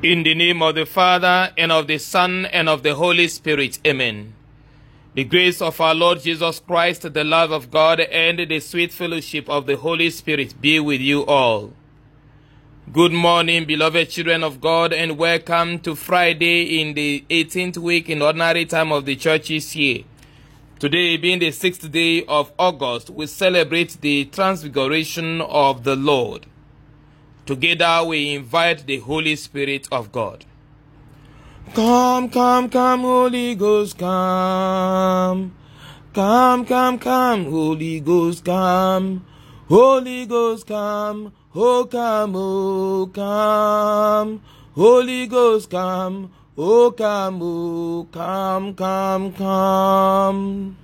In the name of the Father, and of the Son, and of the Holy Spirit. Amen. The grace of our Lord Jesus Christ, the love of God, and the sweet fellowship of the Holy Spirit be with you all. Good morning, beloved children of God, and welcome to Friday in the 18th week in ordinary time of the church's year. Today, being the sixth day of August, we celebrate the transfiguration of the Lord. Together we invite the Holy Spirit of God. Come, come, come, Holy Ghost, come. Come, come, come, Holy Ghost, come. Holy Ghost, come. Oh, come, oh, come. Holy Ghost, come. Oh, come, oh, come, come, come.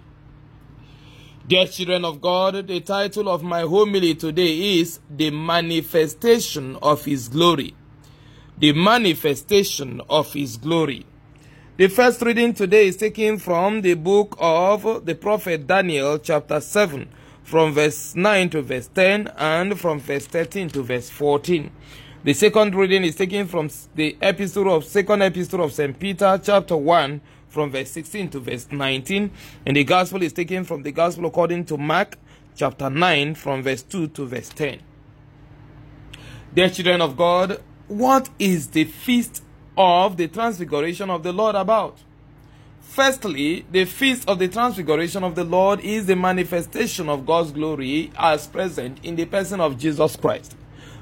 Dear children of God, the title of my homily today is The Manifestation of His Glory. The Manifestation of His Glory. The first reading today is taken from the book of the prophet Daniel, chapter 7, from verse 9 to verse 10, and from verse 13 to verse 14. The second reading is taken from the epistle of second epistle of St. Peter, chapter 1, from verse 16 to verse 19. And the gospel is taken from the gospel according to Mark chapter 9 from verse 2 to verse 10. Dear children of God, what is the feast of the transfiguration of the Lord about? Firstly, the feast of the transfiguration of the Lord is the manifestation of God's glory as present in the person of Jesus Christ.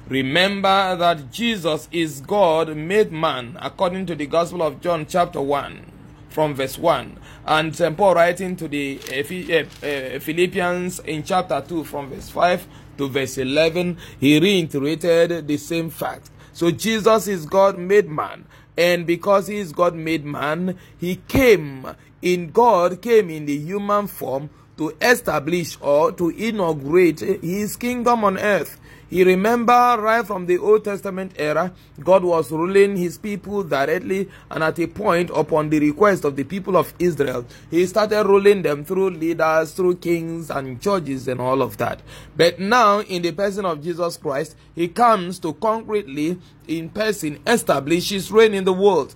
Remember that Jesus is God made man according to the Gospel of John chapter 1 from verse 1. And St. Paul writing to the uh, uh, Philippians in chapter 2 from verse 5 to verse 11, he reiterated the same fact. So Jesus is God made man. And because he is God made man, he came in God, came in the human form to establish or to inaugurate his kingdom on earth. You remember right from the Old Testament era, God was ruling his people directly and at a point upon the request of the people of Israel, he started ruling them through leaders, through kings and judges and all of that. But now in the person of Jesus Christ, he comes to concretely in person establish his reign in the world.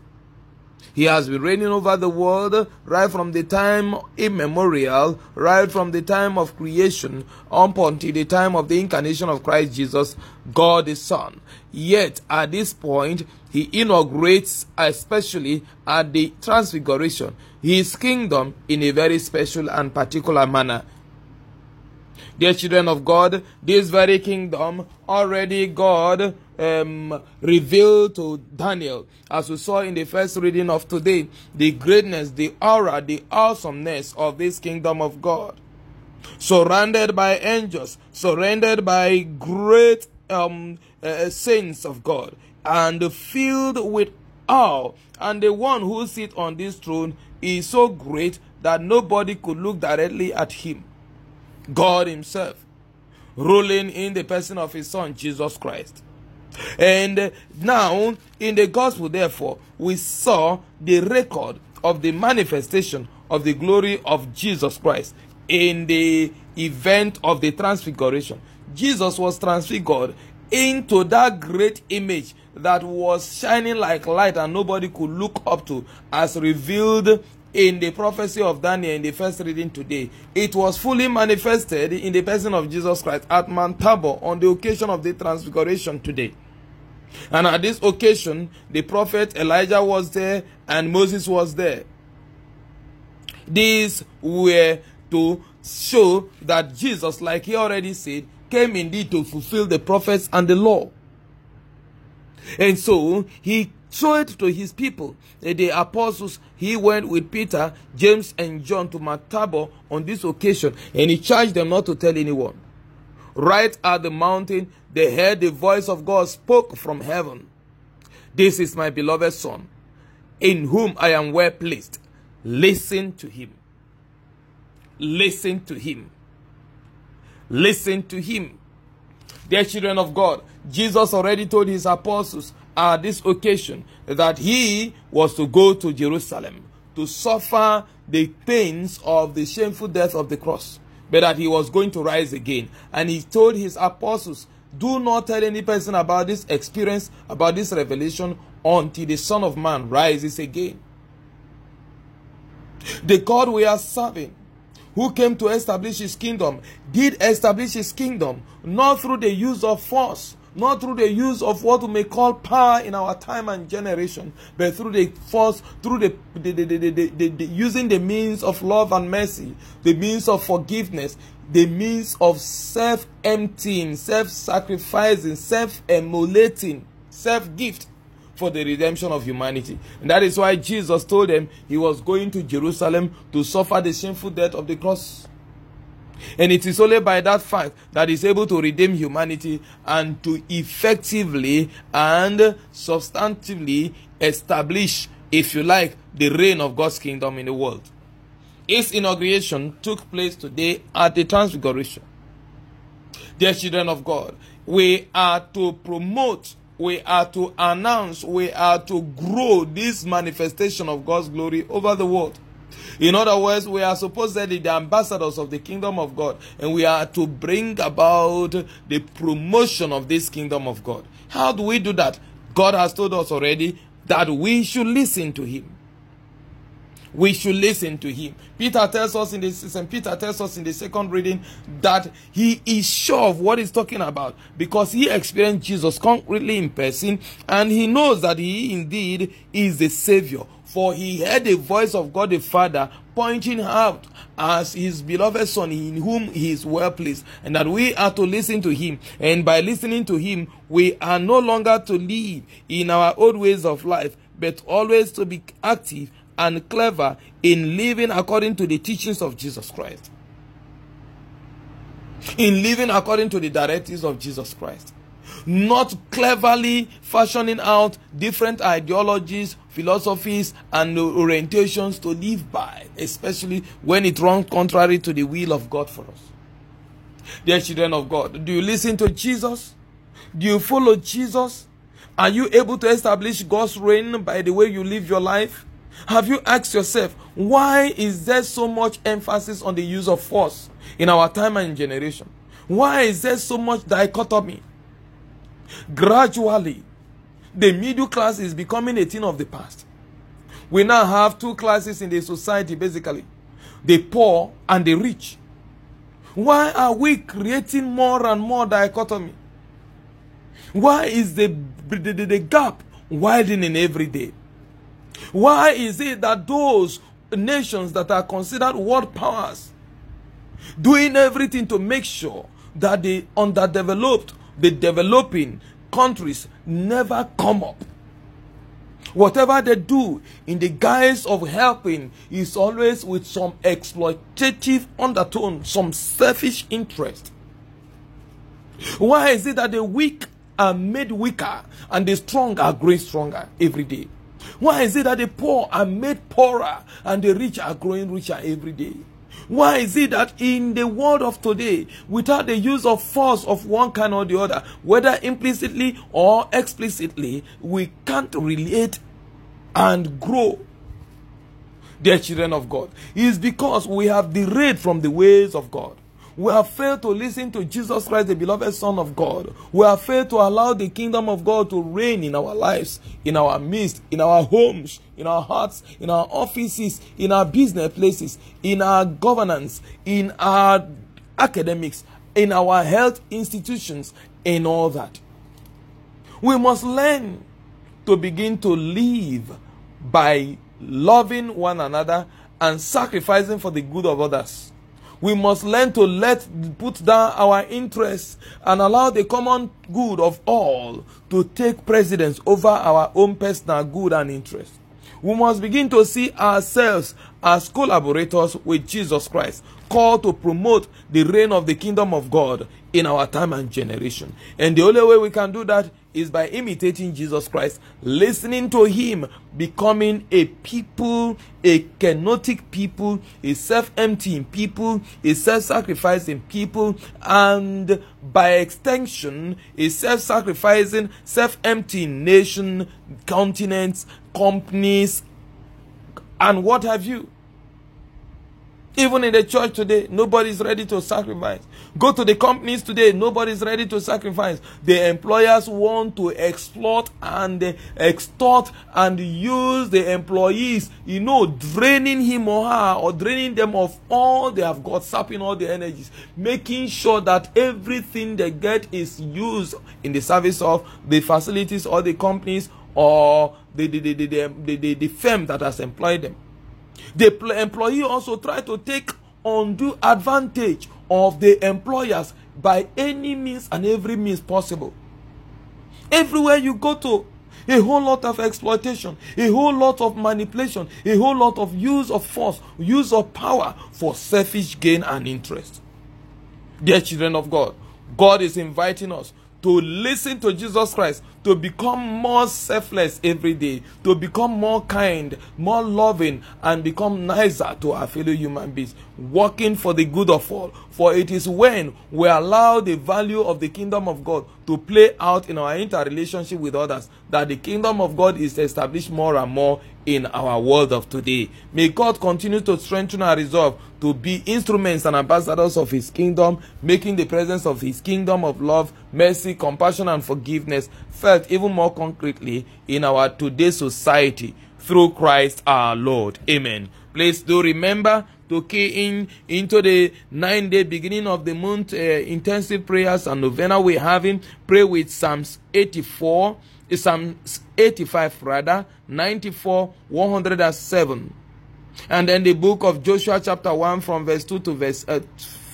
He has been reigning over the world right from the time immemorial, right from the time of creation up until the time of the incarnation of Christ Jesus, God the Son. Yet at this point, he inaugurates, especially at the transfiguration, his kingdom in a very special and particular manner. Dear children of God, this very kingdom already God um, revealed to Daniel, as we saw in the first reading of today, the greatness, the aura, the awesomeness of this kingdom of God. Surrounded by angels, surrounded by great um, uh, saints of God, and filled with awe. And the one who sits on this throne is so great that nobody could look directly at him. God Himself, ruling in the person of His Son, Jesus Christ. And now, in the gospel, therefore, we saw the record of the manifestation of the glory of Jesus Christ in the event of the transfiguration. Jesus was transfigured into that great image that was shining like light and nobody could look up to as revealed in the prophecy of Daniel in the first reading today. It was fully manifested in the person of Jesus Christ at Mount Tabor on the occasion of the transfiguration today. And at this occasion, the prophet Elijah was there and Moses was there. These were to show that Jesus, like he already said, came indeed to fulfill the prophets and the law. And so he showed to his people, the apostles, he went with Peter, James, and John to Mount Tabor on this occasion, and he charged them not to tell anyone. Right at the mountain, they heard the voice of God spoke from heaven. This is my beloved Son, in whom I am well pleased. Listen to him. Listen to him. Listen to him. Dear children of God, Jesus already told his apostles at this occasion that he was to go to Jerusalem to suffer the pains of the shameful death of the cross, but that he was going to rise again. And he told his apostles, Do not tell any person about this experience, about this revelation, until the Son of Man rises again. The God we are serving, who came to establish his kingdom, did establish his kingdom not through the use of force, not through the use of what we may call power in our time and generation, but through the force, through the, the, the, the, using the means of love and mercy, the means of forgiveness, the means of self emptying, self sacrificing, self emulating, self gift for the redemption of humanity. And that is why Jesus told them he was going to Jerusalem to suffer the shameful death of the cross. And it is only by that fact that he's able to redeem humanity and to effectively and substantively establish, if you like, the reign of God's kingdom in the world. Its inauguration took place today at the Transfiguration. Dear children of God, we are to promote, we are to announce, we are to grow this manifestation of God's glory over the world. In other words, we are supposed to be the ambassadors of the kingdom of God, and we are to bring about the promotion of this kingdom of God. How do we do that? God has told us already that we should listen to Him. We should listen to Him. Peter tells us in and Peter tells us in the second reading that he is sure of what he's talking about because he experienced Jesus concretely in person, and he knows that he indeed is the Savior for he heard the voice of God the Father pointing out as his beloved Son, in whom he is well pleased, and that we are to listen to him. And by listening to him, we are no longer to live in our old ways of life, but always to be active and clever in living according to the teachings of Jesus Christ. In living according to the directives of Jesus Christ not cleverly fashioning out different ideologies, philosophies, and orientations to live by, especially when it runs contrary to the will of God for us. Dear children of God, do you listen to Jesus? Do you follow Jesus? Are you able to establish God's reign by the way you live your life? Have you asked yourself, why is there so much emphasis on the use of force in our time and generation? Why is there so much dichotomy? Gradually, the middle class is becoming a thing of the past. We now have two classes in the society basically the poor and the rich. Why are we creating more and more dichotomy? Why is the, the, the, gap widening every day? Why is it that those nations that are considered world powers doing everything to make sure that the underdeveloped the developing countries never come up. Whatever they do in the guise of helping is always with some exploitative undertone, some selfish interest. Why is it that the weak are made weaker and the strong are growing stronger every day? Why is it that the poor are made poorer and the rich are growing richer every day? Why is it that in the world of today, without the use of force of one kind or the other, whether implicitly or explicitly, we can't relate and grow? Dear children of God, it is because we have derailed from the ways of God. We have failed to listen to Jesus Christ, the beloved Son of God. We have failed to allow the kingdom of God to reign in our lives, in our midst, in our homes, in our hearts, in our offices, in our business places, in our governance, in our academics, in our health institutions, in all that. We must learn to begin to live by loving one another and sacrificing for the good of others. We must learn to let put down our interests and allow the common good of all to take precedence over our own personal good and interest. We must begin to see ourselves as collaborators with Jesus Christ, called to promote the reign of the kingdom of God in our time and generation. And the only way we can do that is by imitating Jesus Christ, listening to Him, becoming a people, a kenotic people, a self emptying people, a self sacrificing people, and by extension, a self sacrificing, self emptying nation, continents, companies, and what have you. Even in the church today, nobody is ready to sacrifice. Go to the companies today, nobody is ready to sacrifice. The employers want to exploit and extort and use the employees, you know, draining him or her or draining them of all they have got, sapping all the energies, making sure that everything they get is used in the service of the facilities or the companies or the, the, the, the, the, the, the firm that has employed them. The employee also try to take undue advantage of the employers by any means and every means possible. Everywhere you go to, a whole lot of exploitation, a whole lot of manipulation, a whole lot of use of force, use of power for selfish gain and interest. Dear children of God, God is inviting us to listen to Jesus Christ, to become more selfless every day, to become more kind, more loving, and become nicer to our fellow human beings, working for the good of all. For it is when we allow the value of the kingdom of God to play out in our interrelationship with others that the kingdom of God is established more and more in our world of today. May God continue to strengthen our resolve to be instruments and ambassadors of His kingdom, making the presence of His kingdom of love, mercy, compassion, and forgiveness felt even more concretely in our today's society through Christ our Lord. Amen. Please do remember to key in into the nine day beginning of the month uh, intensive prayers and novena we're having. Pray with Psalms 84 Psalm 85 rather, 94, 107. And then the book of Joshua chapter 1 from verse 2 to verse uh,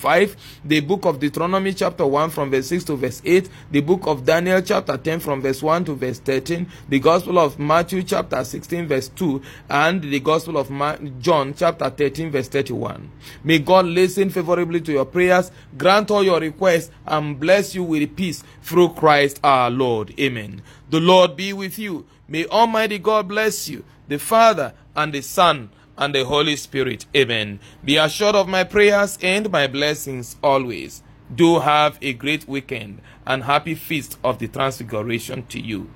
5, the book of Deuteronomy chapter 1 from verse 6 to verse 8, the book of Daniel chapter 10 from verse 1 to verse 13, the gospel of Matthew chapter 16 verse 2, and the gospel of Ma- John chapter 13 verse 31. May God listen favorably to your prayers, grant all your requests, and bless you with peace through Christ our Lord. Amen. The Lord be with you. May Almighty God bless you, the Father and the Son and the Holy Spirit. Amen. Be assured of my prayers and my blessings always. Do have a great weekend and happy feast of the Transfiguration to you.